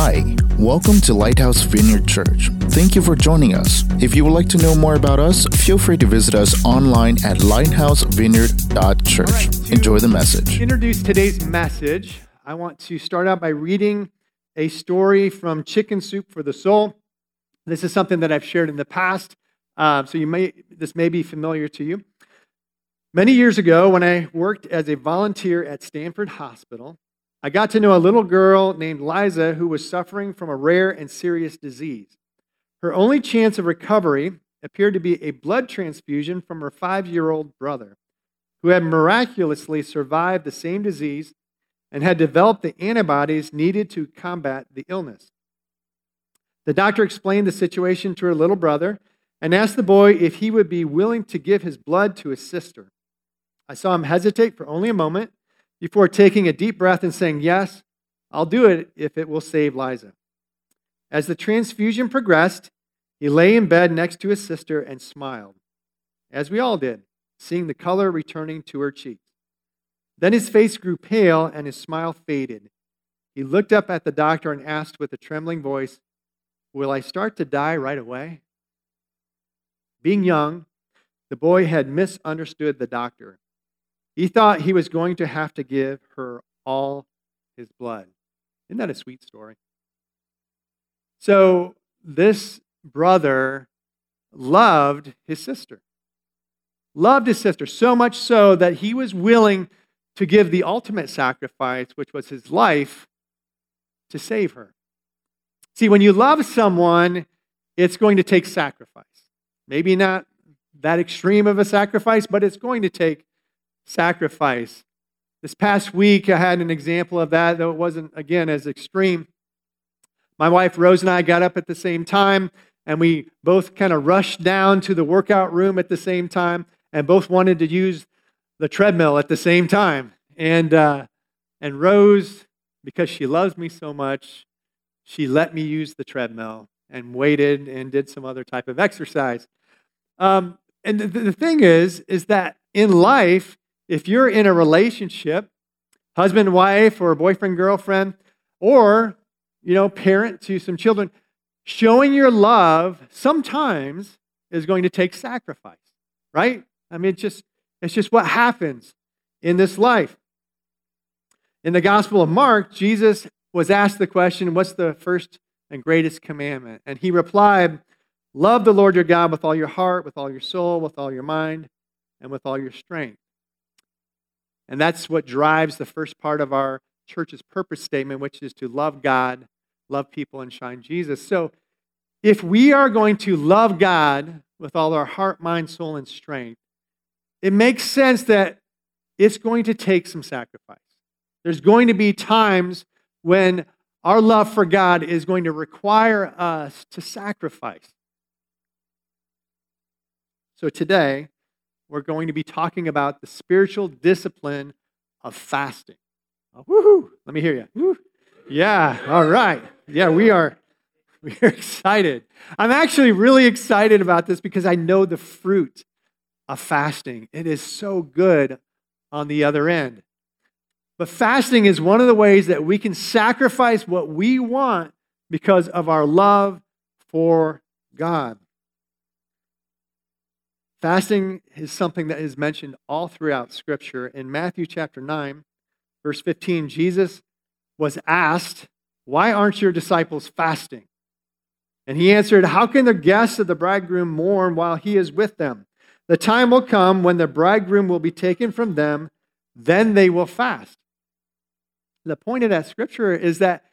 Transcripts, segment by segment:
Hi, welcome to Lighthouse Vineyard Church. Thank you for joining us. If you would like to know more about us, feel free to visit us online at lighthousevineyard.church. right, Enjoy the message. introduce today's message, I want to start out by reading a story from Chicken Soup for the Soul. This is something that I've shared in the past, uh, so you may this may be familiar to you. Many years ago, when I worked as a volunteer at Stanford Hospital, I got to know a little girl named Liza who was suffering from a rare and serious disease. Her only chance of recovery appeared to be a blood transfusion from her five year old brother, who had miraculously survived the same disease and had developed the antibodies needed to combat the illness. The doctor explained the situation to her little brother and asked the boy if he would be willing to give his blood to his sister. I saw him hesitate for only a moment before taking a deep breath and saying, Yes, I'll do it if it will save Liza. As the transfusion progressed, he lay in bed next to his sister and smiled, as we all did, seeing the color returning to her cheeks. Then his face grew pale and his smile faded. He looked up at the doctor and asked with a trembling voice, Will I start to die right away? Being young, the boy had misunderstood the doctor. He thought he was going to have to give her all his blood. Isn't that a sweet story? So, this brother loved his sister. Loved his sister so much so that he was willing to give the ultimate sacrifice, which was his life, to save her. See, when you love someone, it's going to take sacrifice. Maybe not that extreme of a sacrifice, but it's going to take sacrifice. This past week, I had an example of that, though it wasn't, again, as extreme. My wife Rose and I got up at the same time, and we both kind of rushed down to the workout room at the same time, and both wanted to use the treadmill at the same time. And, uh, and Rose, because she loves me so much, she let me use the treadmill and waited and did some other type of exercise. Um, and the, the thing is, is that in life, if you're in a relationship, husband, wife, or boyfriend, girlfriend, or you know, parent to some children, showing your love sometimes is going to take sacrifice, right? I mean, it's just it's just what happens in this life. In the Gospel of Mark, Jesus was asked the question, What's the first and greatest commandment? And he replied, Love the Lord your God with all your heart, with all your soul, with all your mind, and with all your strength. And that's what drives the first part of our church's purpose statement, which is to love God, love people, and shine Jesus. So if we are going to love God with all our heart, mind, soul, and strength, it makes sense that it's going to take some sacrifice. There's going to be times when our love for God is going to require us to sacrifice. So today, we're going to be talking about the spiritual discipline of fasting. Oh, woohoo! Let me hear you. Woo. Yeah, all right. Yeah, we are we are excited. I'm actually really excited about this because I know the fruit of fasting. It is so good on the other end. But fasting is one of the ways that we can sacrifice what we want because of our love for God. Fasting is something that is mentioned all throughout Scripture. In Matthew chapter 9, verse 15, Jesus was asked, Why aren't your disciples fasting? And he answered, How can the guests of the bridegroom mourn while he is with them? The time will come when the bridegroom will be taken from them, then they will fast. The point of that scripture is that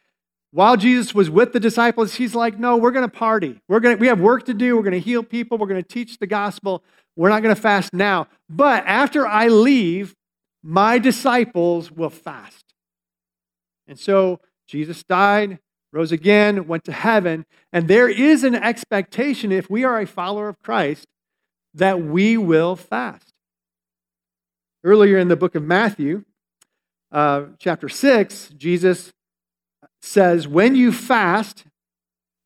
while Jesus was with the disciples, he's like, no, we're going to party. We're going to, we have work to do. We're going to heal people. We're going to teach the gospel. We're not going to fast now. But after I leave, my disciples will fast. And so Jesus died, rose again, went to heaven. And there is an expectation, if we are a follower of Christ, that we will fast. Earlier in the book of Matthew, uh, chapter 6, Jesus says, When you fast,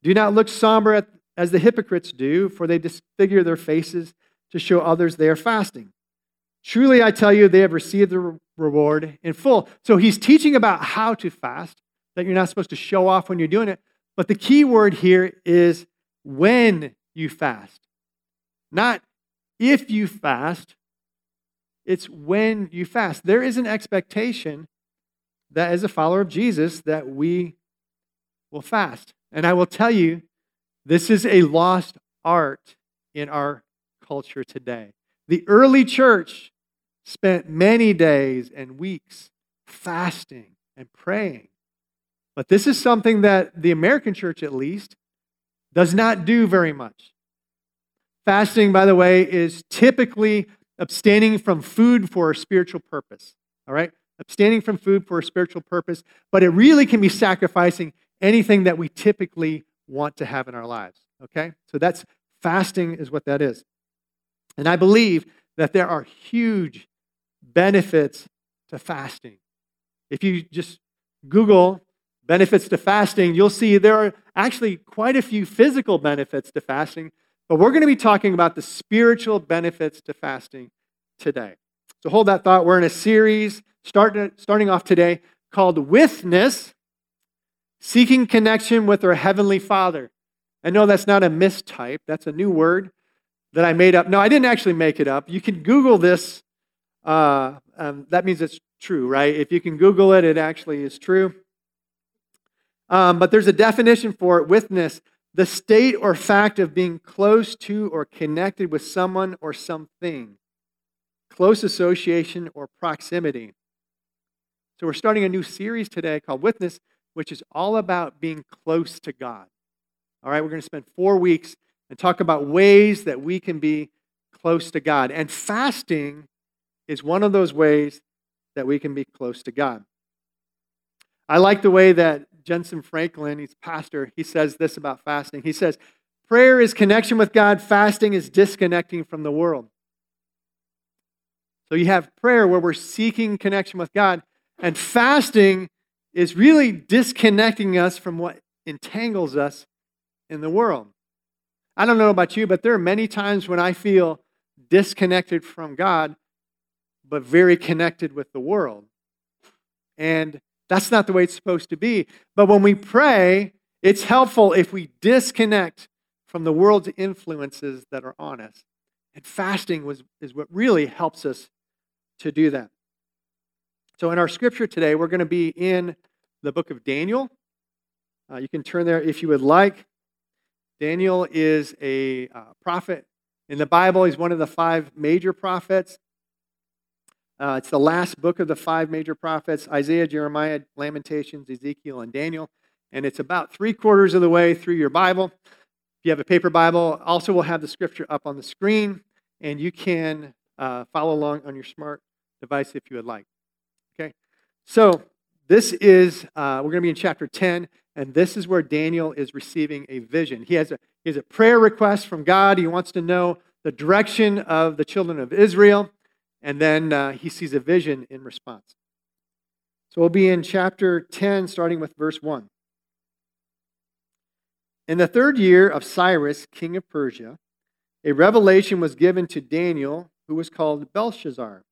do not look somber as the hypocrites do, for they disfigure their faces to show others they are fasting. Truly, I tell you, they have received the reward in full. So he's teaching about how to fast, that you're not supposed to show off when you're doing it. But the key word here is when you fast. Not if you fast, it's when you fast. There is an expectation that as a follower of Jesus that we will fast. And I will tell you, this is a lost art in our culture today. The early church spent many days and weeks fasting and praying. But this is something that the American church, at least, does not do very much. Fasting, by the way, is typically abstaining from food for a spiritual purpose. All right? Abstaining from food for a spiritual purpose, but it really can be sacrificing anything that we typically want to have in our lives. Okay? So that's fasting, is what that is. And I believe that there are huge benefits to fasting. If you just Google benefits to fasting, you'll see there are actually quite a few physical benefits to fasting, but we're going to be talking about the spiritual benefits to fasting today. So hold that thought. We're in a series starting, starting off today called Withness Seeking Connection with Our Heavenly Father. I know that's not a mistype, that's a new word that I made up. No, I didn't actually make it up. You can Google this. Uh, um, that means it's true, right? If you can Google it, it actually is true. Um, but there's a definition for it withness the state or fact of being close to or connected with someone or something, close association or proximity. So we're starting a new series today called Withness, which is all about being close to God. All right, we're going to spend four weeks and talk about ways that we can be close to God. And fasting is one of those ways that we can be close to God. I like the way that Jentezen Franklin, he's pastor, he says this about fasting. He says, Prayer is connection with God, fasting is disconnecting from the world. So you have prayer where we're seeking connection with God, and fasting is really disconnecting us from what entangles us in the world. I don't know about you, but there are many times when I feel disconnected from God, but very connected with the world. And that's not the way it's supposed to be. But when we pray, it's helpful if we disconnect from the world's influences that are on us. And fasting was, is what really helps us to do that. So, in our scripture today, we're going to be in the book of Daniel. Uh, you can turn there if you would like. Daniel is a uh, prophet in the Bible, he's one of the five major prophets. Uh, it's the last book of the five major prophets Isaiah, Jeremiah, Lamentations, Ezekiel, and Daniel. And it's about three quarters of the way through your Bible. If you have a paper Bible, also we'll have the scripture up on the screen, and you can uh, follow along on your smart device if you would like. So, this is, uh, we're going to be in chapter 10, and this is where Daniel is receiving a vision. He has a, he has a prayer request from God. He wants to know the direction of the children of Israel. And then uh, he sees a vision in response. So we'll be in chapter 10, starting with verse 1. In the third year of Cyrus, king of Persia, a revelation was given to Daniel, who was called Belshazzar.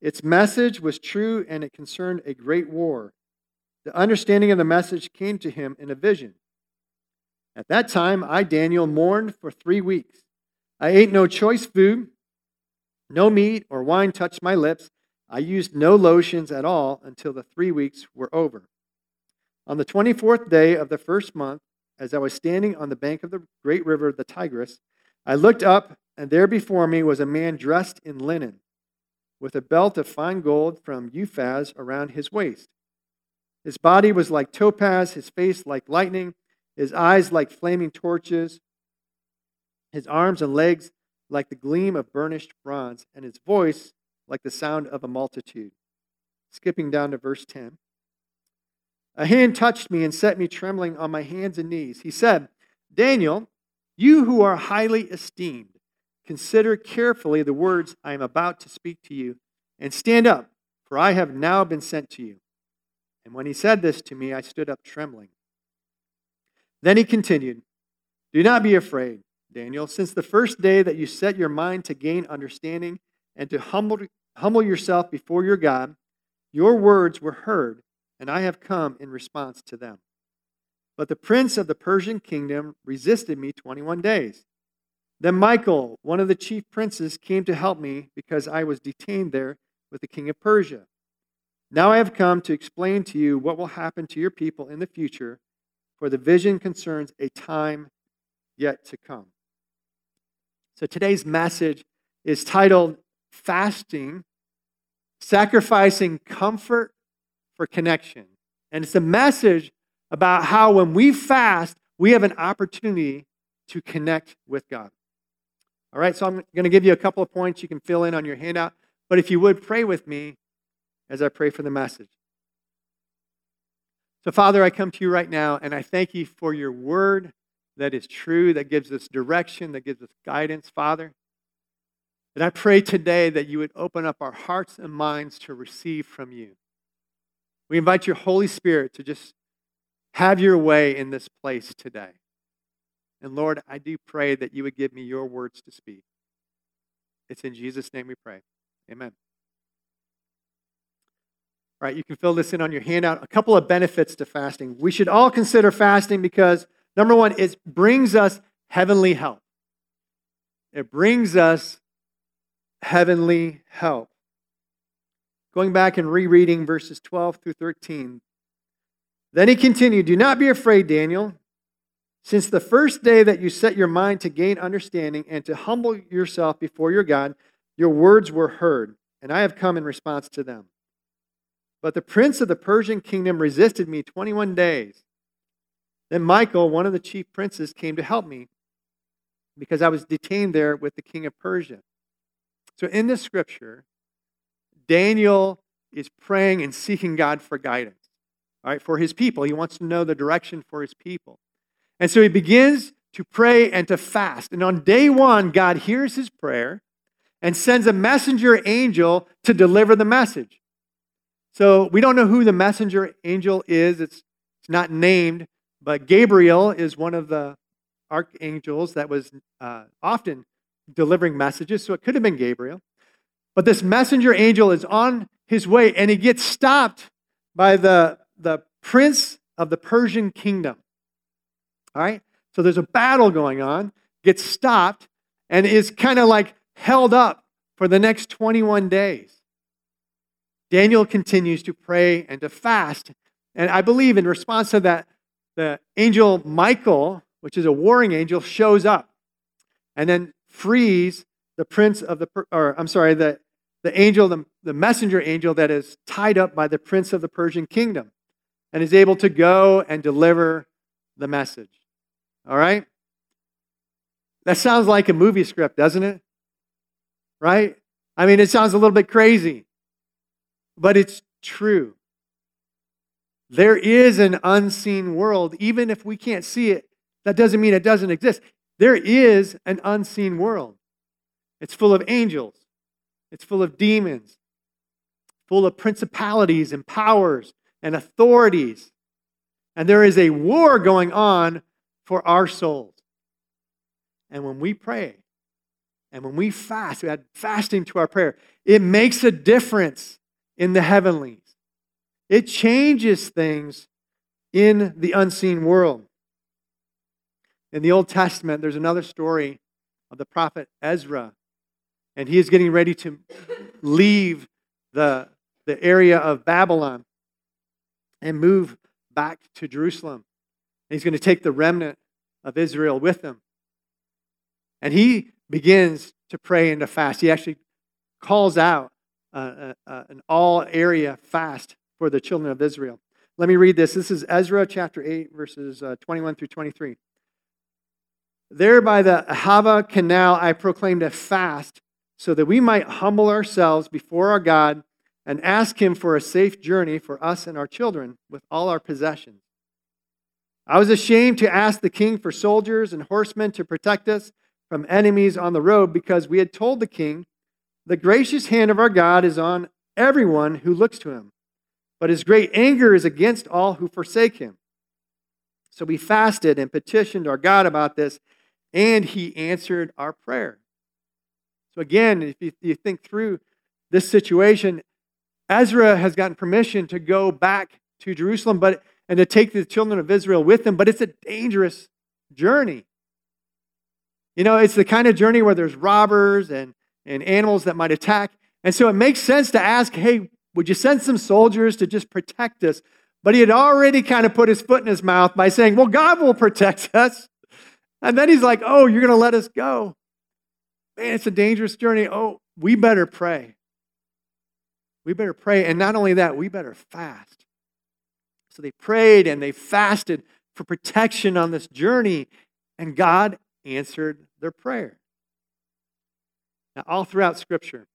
Its message was true and it concerned a great war. The understanding of the message came to him in a vision. At that time, I, Daniel, mourned for three weeks. I ate no choice food no meat or wine touched my lips. I used no lotions at all until the three weeks were over. On the 24th day of the first month, as I was standing on the bank of the great river, the Tigris, I looked up, and there before me was a man dressed in linen, with a belt of fine gold from Uphaz around his waist. His body was like topaz, his face like lightning, his eyes like flaming torches, his arms and legs like the gleam of burnished bronze, and his voice like the sound of a multitude. Skipping down to verse 10. A hand touched me and set me trembling on my hands and knees. He said, Daniel, you who are highly esteemed, consider carefully the words I am about to speak to you, and stand up, for I have now been sent to you. And when he said this to me, I stood up trembling. Then he continued, Do not be afraid. Daniel, since the first day that you set your mind to gain understanding and to humble, humble yourself before your God, your words were heard, and I have come in response to them. But the prince of the Persian kingdom resisted me 21 days. Then Michael, one of the chief princes, came to help me because I was detained there with the king of Persia. Now I have come to explain to you what will happen to your people in the future, for the vision concerns a time yet to come. So today's message is titled Fasting, Sacrificing Comfort for Connection. And it's a message about how when we fast, we have an opportunity to connect with God. All right, so I'm going to give you a couple of points you can fill in on your handout. But if you would pray with me as I pray for the message. So, Father, I come to you right now and I thank you for your word that is true, that gives us direction, that gives us guidance, Father. And I pray today that you would open up our hearts and minds to receive from you. We invite your Holy Spirit to just have your way in this place today. And Lord, I do pray that you would give me your words to speak. It's in Jesus' name we pray. Amen. All right, you can fill this in on your handout. A couple of benefits to fasting. We should all consider fasting because, number one, it brings us heavenly help. It brings us heavenly help. Going back and rereading verses 12 through 13. Then he continued Do not be afraid, Daniel. Since the first day that you set your mind to gain understanding and to humble yourself before your God, your words were heard, and I have come in response to them. But the prince of the Persian kingdom resisted me 21 days. Then Michael, one of the chief princes, came to help me because I was detained there with the king of Persia. So in this scripture, Daniel is praying and seeking God for guidance, all right, for his people. He wants to know the direction for his people. And so he begins to pray and to fast. And on day one, God hears his prayer and sends a messenger angel to deliver the message. So we don't know who the messenger angel is, it's, it's not named, but Gabriel is one of the archangels that was uh, often delivering messages, so it could have been Gabriel. But this messenger angel is on his way and he gets stopped by the, the prince of the Persian kingdom. All right? So there's a battle going on, gets stopped, and is kind of like held up for the next 21 days. Daniel continues to pray and to fast. And I believe in response to that, the angel Michael, which is a warring angel, shows up and then frees the prince of the, or I'm sorry, the, the angel, the, the messenger angel that is tied up by the prince of the Persian kingdom and is able to go and deliver the message. All right? That sounds like a movie script, doesn't it? Right? I mean, it sounds a little bit crazy, but it's true. There is an unseen world, even if we can't see it. That doesn't mean it doesn't exist. There is an unseen world. It's full of angels, it's full of demons, full of principalities and powers and authorities. And there is a war going on for our souls. And when we pray, and when we fast, we add fasting to our prayer, it makes a difference in the heavenlies. It changes things in the unseen world. In the Old Testament, there's another story of the prophet Ezra, and he is getting ready to leave the, the area of Babylon and move back to Jerusalem. And he's going to take the remnant of Israel with him. And he begins to pray and to fast. He actually calls out uh, uh, an all area fast for the children of Israel. Let me read this. This is Ezra chapter 8, verses uh, 21 through 23. There by the Ahava canal, I proclaimed a fast so that we might humble ourselves before our God and ask Him for a safe journey for us and our children with all our possessions. I was ashamed to ask the king for soldiers and horsemen to protect us from enemies on the road because we had told the king, The gracious hand of our God is on everyone who looks to him, but his great anger is against all who forsake him. So we fasted and petitioned our God about this, and he answered our prayer. So again, if you, you think through this situation, Ezra has gotten permission to go back to Jerusalem, but and to take the children of Israel with them, but it's a dangerous journey. You know, it's the kind of journey where there's robbers and, and animals that might attack. And so it makes sense to ask, hey, would you send some soldiers to just protect us? But he had already kind of put his foot in his mouth by saying, well, God will protect us. And then he's like, oh, you're going to let us go. Man, it's a dangerous journey. Oh, we better pray. We better pray. And not only that, we better fast. So they prayed and they fasted for protection on this journey, and God answered their prayer. Now, all throughout Scripture,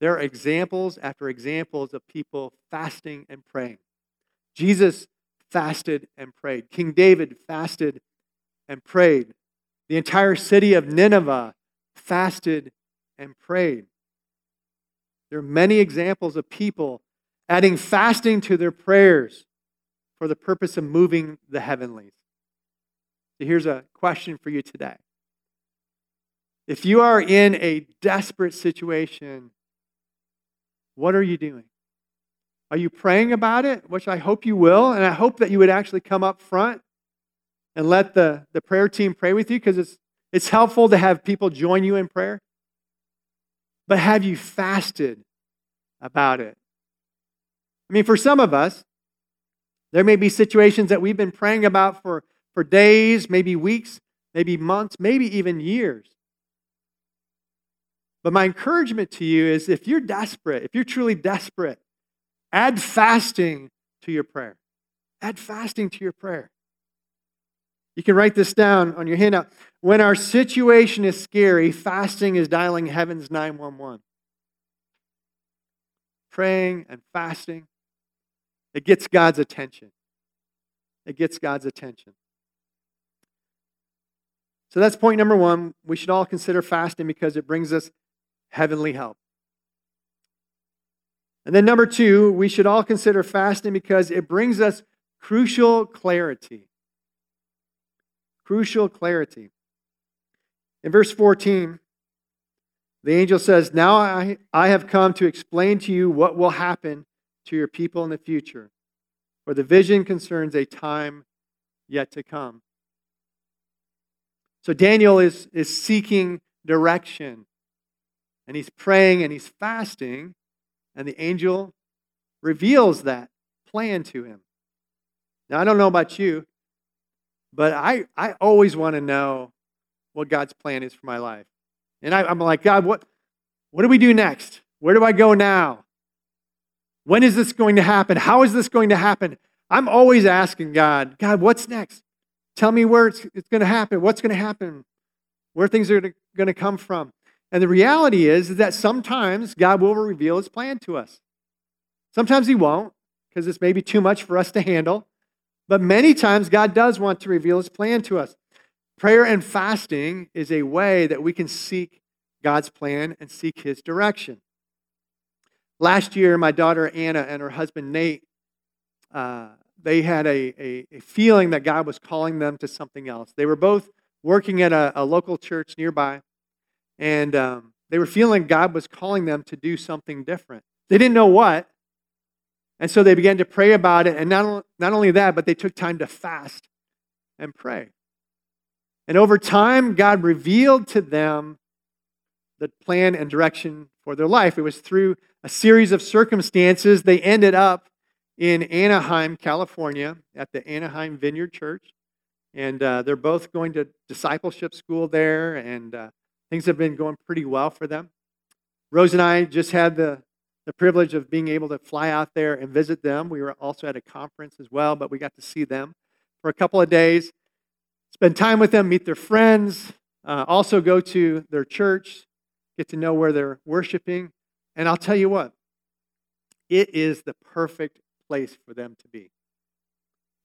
there are examples after examples of people fasting and praying. Jesus fasted and prayed. King David fasted and prayed. The entire city of Nineveh fasted and prayed. There are many examples of people adding fasting to their prayers for the purpose of moving the heavenlies. So here's a question for you today. If you are in a desperate situation, what are you doing? Are you praying about it? Which I hope you will. And I hope that you would actually come up front and let the, the prayer team pray with you because it's, it's helpful to have people join you in prayer. But have you fasted about it? I mean, for some of us, there may be situations that we've been praying about for, for days, maybe weeks, maybe months, maybe even years. But my encouragement to you is if you're desperate, if you're truly desperate, add fasting to your prayer. Add fasting to your prayer. You can write this down on your handout. When our situation is scary, fasting is dialing heaven's 911. Praying and fasting, it gets God's attention. It gets God's attention. So that's point number one. We should all consider fasting because it brings us heavenly help. And then number two, we should all consider fasting because it brings us crucial clarity. Crucial clarity. In verse 14, the angel says, Now I, I have come to explain to you what will happen to your people in the future, for the vision concerns a time yet to come. So Daniel is, is seeking direction and he's praying and he's fasting, and the angel reveals that plan to him. Now, I don't know about you, but I, I always want to know what God's plan is for my life. And I, I'm like, God, what, what do we do next? Where do I go now? When is this going to happen? How is this going to happen? I'm always asking God, God, what's next? Tell me where it's, it's going to happen. What's going to happen? Where things are going to come from. And the reality is, that sometimes God will reveal his plan to us. Sometimes he won't, because it's maybe too much for us to handle. But many times, God does want to reveal his plan to us. Prayer and fasting is a way that we can seek God's plan and seek his direction. Last year, my daughter Anna and her husband Nate, uh, they had a, a, a, feeling that God was calling them to something else. They were both working at a, a local church nearby, and um, they were feeling God was calling them to do something different. They didn't know what. And so they began to pray about it. And not, not only that, but they took time to fast and pray. And over time, God revealed to them the plan and direction for their life. It was through a series of circumstances. They ended up in Anaheim, California, at the Anaheim Vineyard Church. And uh, they're both going to discipleship school there. And uh, Things have been going pretty well for them. Rose and I just had the, the privilege of being able to fly out there and visit them. We were also at a conference as well, but we got to see them for a couple of days, spend time with them, meet their friends, uh, also go to their church, get to know where they're worshiping. And I'll tell you what, it is the perfect place for them to be.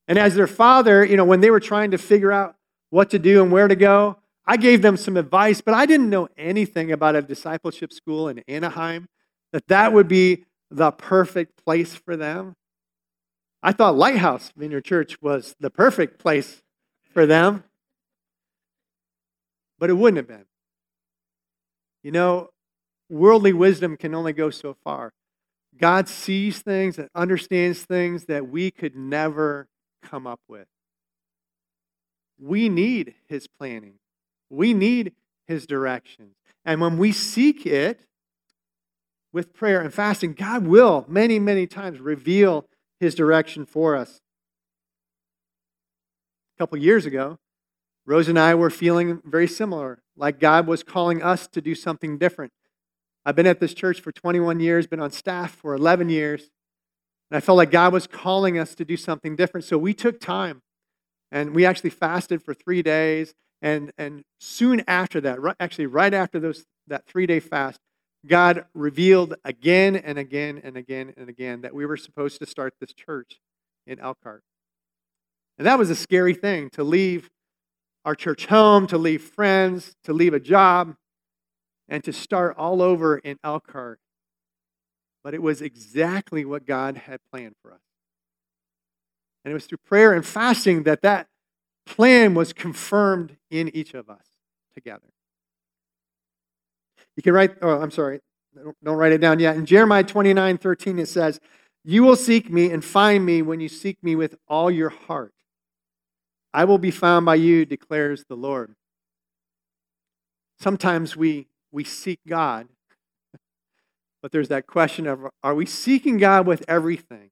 And as their father, you know, when they were trying to figure out what to do and where to go, I gave them some advice, but I didn't know anything about a discipleship school in Anaheim, that that would be the perfect place for them. I thought Lighthouse Vineyard Church was the perfect place for them, but it wouldn't have been. You know, worldly wisdom can only go so far. God sees things and understands things that we could never come up with. We need His planning, we need His direction. And when we seek it with prayer and fasting, God will many, many times reveal His direction for us. A couple years ago, Rose and I were feeling very similar, like God was calling us to do something different. I've been at this church for 21 years, been on staff for 11 years, and I felt like God was calling us to do something different. So we took time and we actually fasted for three days. And, and soon after that, right, actually, right after those, that three day fast, God revealed again and again and again and again that we were supposed to start this church in Elkhart. And that was a scary thing to leave our church home, to leave friends, to leave a job, and to start all over in Elkhart. But it was exactly what God had planned for us. And it was through prayer and fasting that that plan was confirmed in each of us together. You can write, oh, I'm sorry, don't write it down yet. In Jeremiah 29 13, it says, You will seek me and find me when you seek me with all your heart. I will be found by you, declares the Lord. Sometimes we, we seek God, but there's that question of are we seeking God with everything?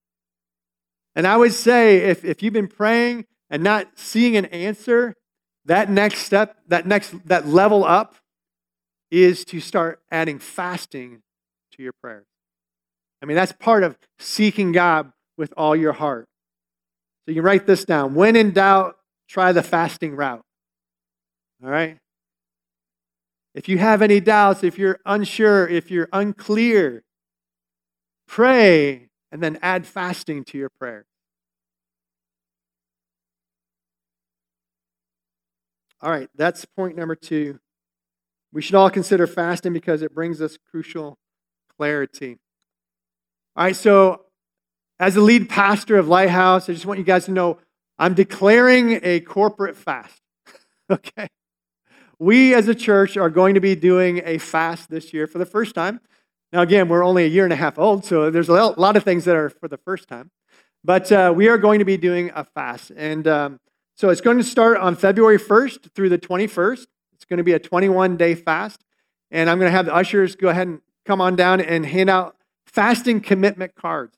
And I would say if, if you've been praying and not seeing an answer, that next step, that next that level up is to start adding fasting to your prayers. I mean, that's part of seeking God with all your heart. So you write this down. When in doubt, try the fasting route. All right? If you have any doubts, if you're unsure, if you're unclear, pray and then add fasting to your prayer. All right, that's point number two. We should all consider fasting because it brings us crucial clarity. All right, so as the lead pastor of Lighthouse, I just want you guys to know I'm declaring a corporate fast. okay? We as a church are going to be doing a fast this year for the first time. Now, again, we're only a year and a half old, so there's a lot of things that are for the first time. But uh, we are going to be doing a fast. And um, so it's going to start on February 1st through the 21st. It's going to be a 21 day fast. And I'm going to have the ushers go ahead and come on down and hand out fasting commitment cards.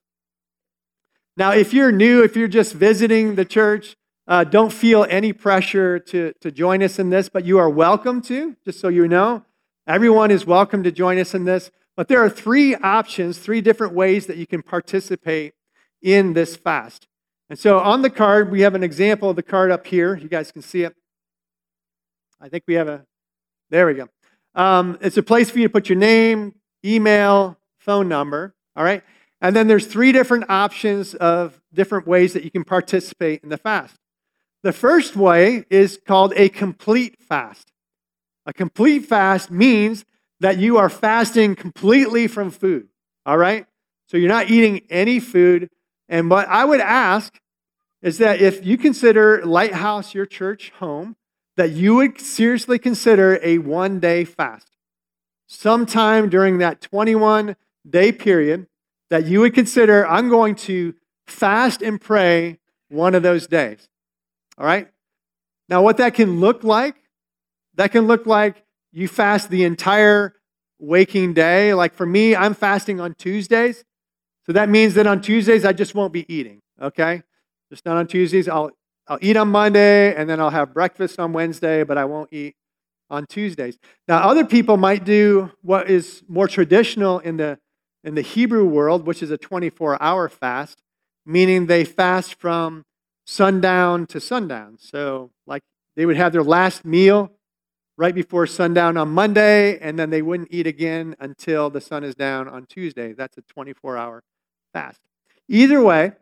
Now, if you're new, if you're just visiting the church, uh, don't feel any pressure to, to join us in this, but you are welcome to, just so you know. Everyone is welcome to join us in this. But there are three options, three different ways that you can participate in this fast. And so on the card, we have an example of the card up here. You guys can see it. I think we have a, there we go. Um, it's a place for you to put your name, email, phone number, all right? And then there's three different options of different ways that you can participate in the fast. The first way is called a complete fast. A complete fast means that you are fasting completely from food, all right? So you're not eating any food. And what I would ask is that if you consider Lighthouse your church home, that you would seriously consider a one day fast. Sometime during that 21 day period, that you would consider, I'm going to fast and pray one of those days. All right? Now, what that can look like, that can look like you fast the entire waking day. Like for me, I'm fasting on Tuesdays. So that means that on Tuesdays, I just won't be eating, okay? Just not on Tuesdays. I'll, I'll eat on Monday and then I'll have breakfast on Wednesday, but I won't eat on Tuesdays. Now, other people might do what is more traditional in the in the Hebrew world, which is a 24 hour fast, meaning they fast from sundown to sundown. So, like, they would have their last meal right before sundown on Monday, and then they wouldn't eat again until the sun is down on Tuesday. That's a 24 hour fast. Either way,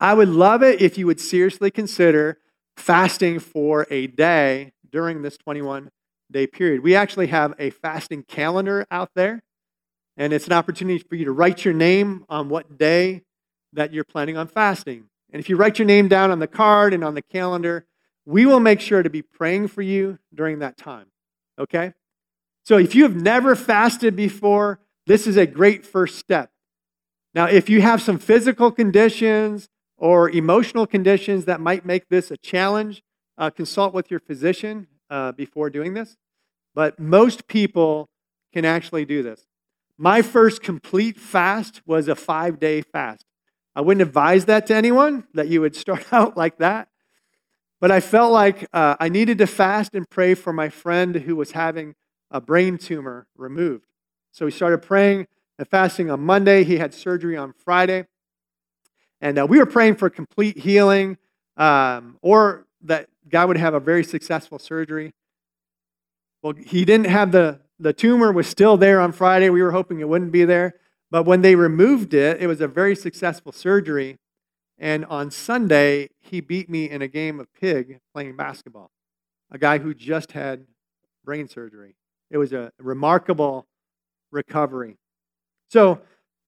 I would love it if you would seriously consider fasting for a day during this 21 day period. We actually have a fasting calendar out there and it's an opportunity for you to write your name on what day that you're planning on fasting. And if you write your name down on the card and on the calendar, we will make sure to be praying for you during that time. Okay? So if you have never fasted before, this is a great first step. Now, if you have some physical conditions or emotional conditions that might make this a challenge, uh, consult with your physician uh, before doing this. But most people can actually do this. My first complete fast was a five day fast. I wouldn't advise that to anyone that you would start out like that. But I felt like uh, I needed to fast and pray for my friend who was having a brain tumor removed. So we started praying and fasting on Monday. He had surgery on Friday. And uh, we were praying for complete healing um, or that God would have a very successful surgery. Well, he didn't have the, the tumor was still there on Friday. We were hoping it wouldn't be there. But when they removed it, it was a very successful surgery. And on Sunday, he beat me in a game of pig playing basketball. A guy who just had brain surgery. It was a remarkable recovery. So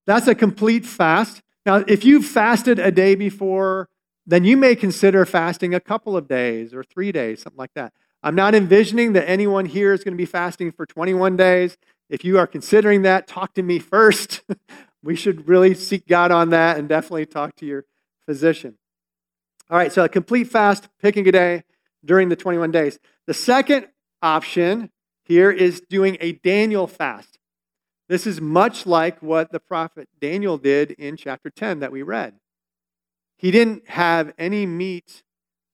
that's a complete fast. Now, if you've fasted a day before, then you may consider fasting a couple of days or three days, something like that. I'm not envisioning that anyone here is going to be fasting for 21 days. If you are considering that, talk to me first. we should really seek God on that and definitely talk to your physician. All right, so a complete fast, picking a day during the 21 days. The second option here is doing a Daniel fast. This is much like what the prophet Daniel did in chapter 10 that we read. He didn't have any meat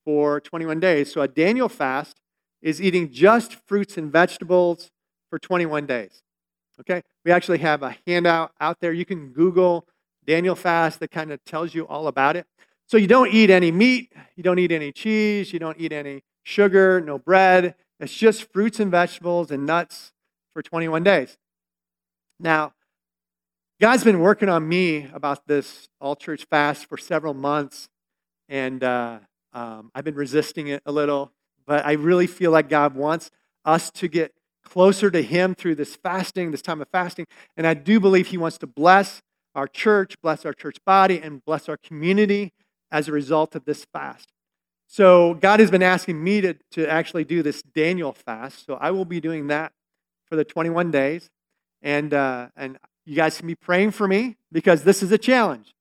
for 21 days, so a Daniel fast is eating just fruits and vegetables for 21 days. Okay? We actually have a handout out there. You can Google Daniel fast that kind of tells you all about it. So you don't eat any meat, you don't eat any cheese, you don't eat any sugar, no bread. It's just fruits and vegetables and nuts for 21 days. Now, God's been working on me about this all church fast for several months, and uh, um, I've been resisting it a little. But I really feel like God wants us to get closer to Him through this fasting, this time of fasting. And I do believe He wants to bless our church, bless our church body, and bless our community as a result of this fast. So God has been asking me to, to actually do this Daniel fast. So I will be doing that for the 21 days. And, uh, and you guys can be praying for me because this is a challenge.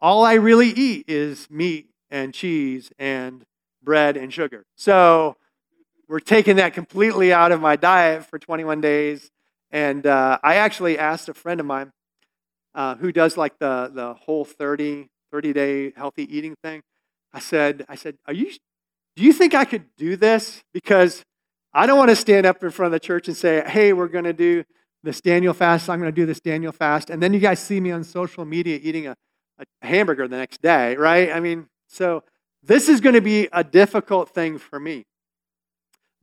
All I really eat is meat and cheese and bread and sugar. So we're taking that completely out of my diet for 21 days. And uh, I actually asked a friend of mine uh, who does like the, the whole 30, 30 day healthy eating thing. I said, I said, are you, do you think I could do this? Because I don't want to stand up in front of the church and say, hey, we're going to do this Daniel fast. I'm going to do this Daniel fast. And then you guys see me on social media eating a, a hamburger the next day, right? I mean, so this is going to be a difficult thing for me.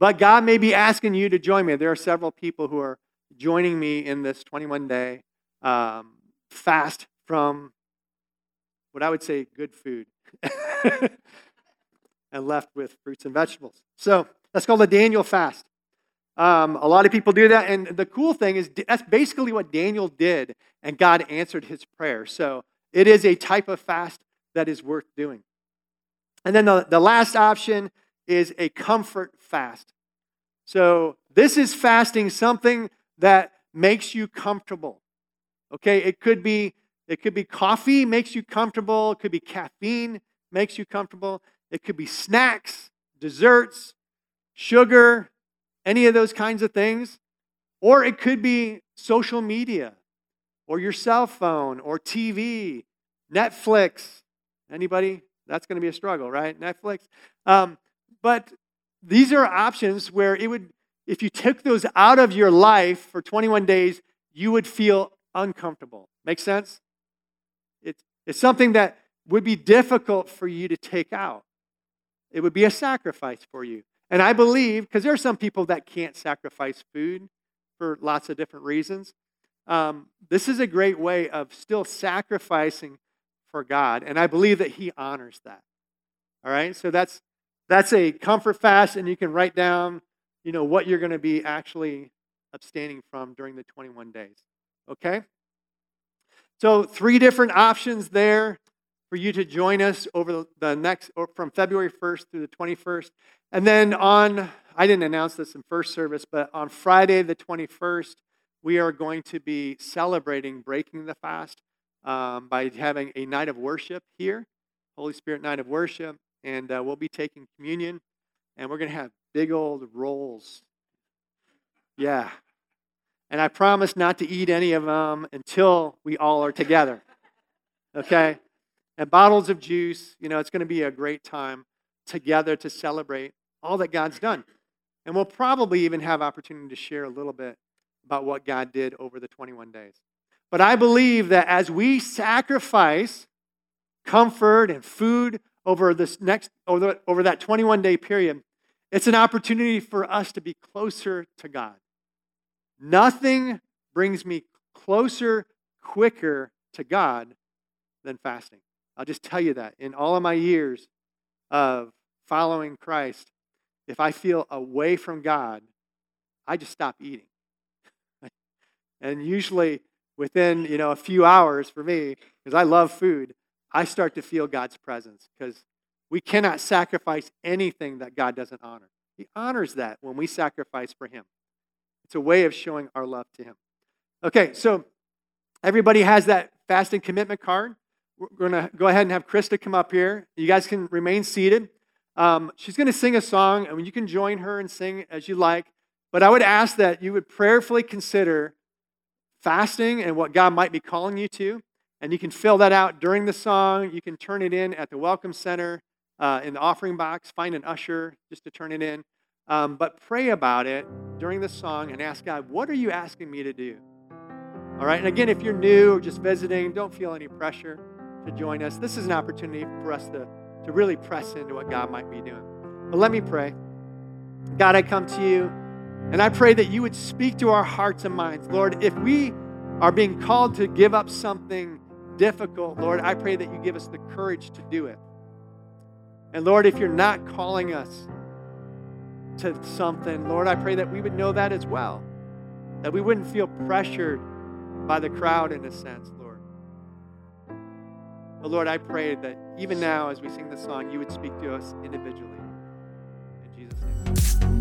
But God may be asking you to join me. There are several people who are joining me in this 21 day um, fast from what I would say good food and left with fruits and vegetables. So that's called the Daniel fast. Um, a lot of people do that. And the cool thing is, that's basically what Daniel did, and God answered his prayer. So it is a type of fast that is worth doing. And then the, the last option is a comfort fast. So this is fasting something that makes you comfortable. Okay, it could be it could be coffee makes you comfortable, it could be caffeine makes you comfortable, it could be snacks, desserts, sugar, any of those kinds of things. Or it could be social media or your cell phone or TV, Netflix. Anybody? That's going to be a struggle, right? Netflix. Um, but these are options where it would, if you took those out of your life for 21 days, you would feel uncomfortable. Make sense? It's, it's something that would be difficult for you to take out. It would be a sacrifice for you. And I believe, because there are some people that can't sacrifice food for lots of different reasons, um, this is a great way of still sacrificing for God. And I believe that He honors that. All right? So that's that's a comfort fast, and you can write down, you know, what you're going to be actually abstaining from during the 21 days. Okay? So three different options there for you to join us over the next, from February 1st through the 21st. And then on, I didn't announce this in first service, but on Friday the 21st, we are going to be celebrating breaking the fast um, by having a night of worship here, Holy Spirit night of worship, and uh, we'll be taking communion, and we're going to have big old rolls. Yeah. And I promise not to eat any of them until we all are together. Okay? And bottles of juice. You know, it's going to be a great time together to celebrate all that God's done. And we'll probably even have opportunity to share a little bit about what God did over the 21 days. But I believe that as we sacrifice comfort and food over this next over, over that 21 day period, it's an opportunity for us to be closer to God. Nothing brings me closer, quicker to God than fasting. I'll just tell you that. In all of my years of following Christ, if I feel away from God, I just stop eating. and usually within, you know, a few hours for me, because I love food, I start to feel God's presence because we cannot sacrifice anything that God doesn't honor. He honors that when we sacrifice for Him. It's a way of showing our love to Him. Okay, so everybody has that fasting commitment card. We're going to go ahead and have Krista come up here. You guys can remain seated. Um, she's going to sing a song, and you can join her and sing as you like. But I would ask that you would prayerfully consider fasting and what God might be calling you to. And you can fill that out during the song. You can turn it in at the Welcome Center uh, in the offering box. Find an usher just to turn it in. Um, but pray about it during the song and ask God, what are you asking me to do? All right. And again, if you're new or just visiting, don't feel any pressure to join us. This is an opportunity for us to, to really press into what God might be doing. But let me pray. God, I come to you and I pray that you would speak to our hearts and minds. Lord, if we are being called to give up something difficult, Lord, I pray that you give us the courage to do it. And Lord, if you're not calling us to something, Lord, I pray that we would know that as well. That we wouldn't feel pressured by the crowd in a sense, Lord. But Lord, I pray that even now as we sing the song, you would speak to us individually. In Jesus' name.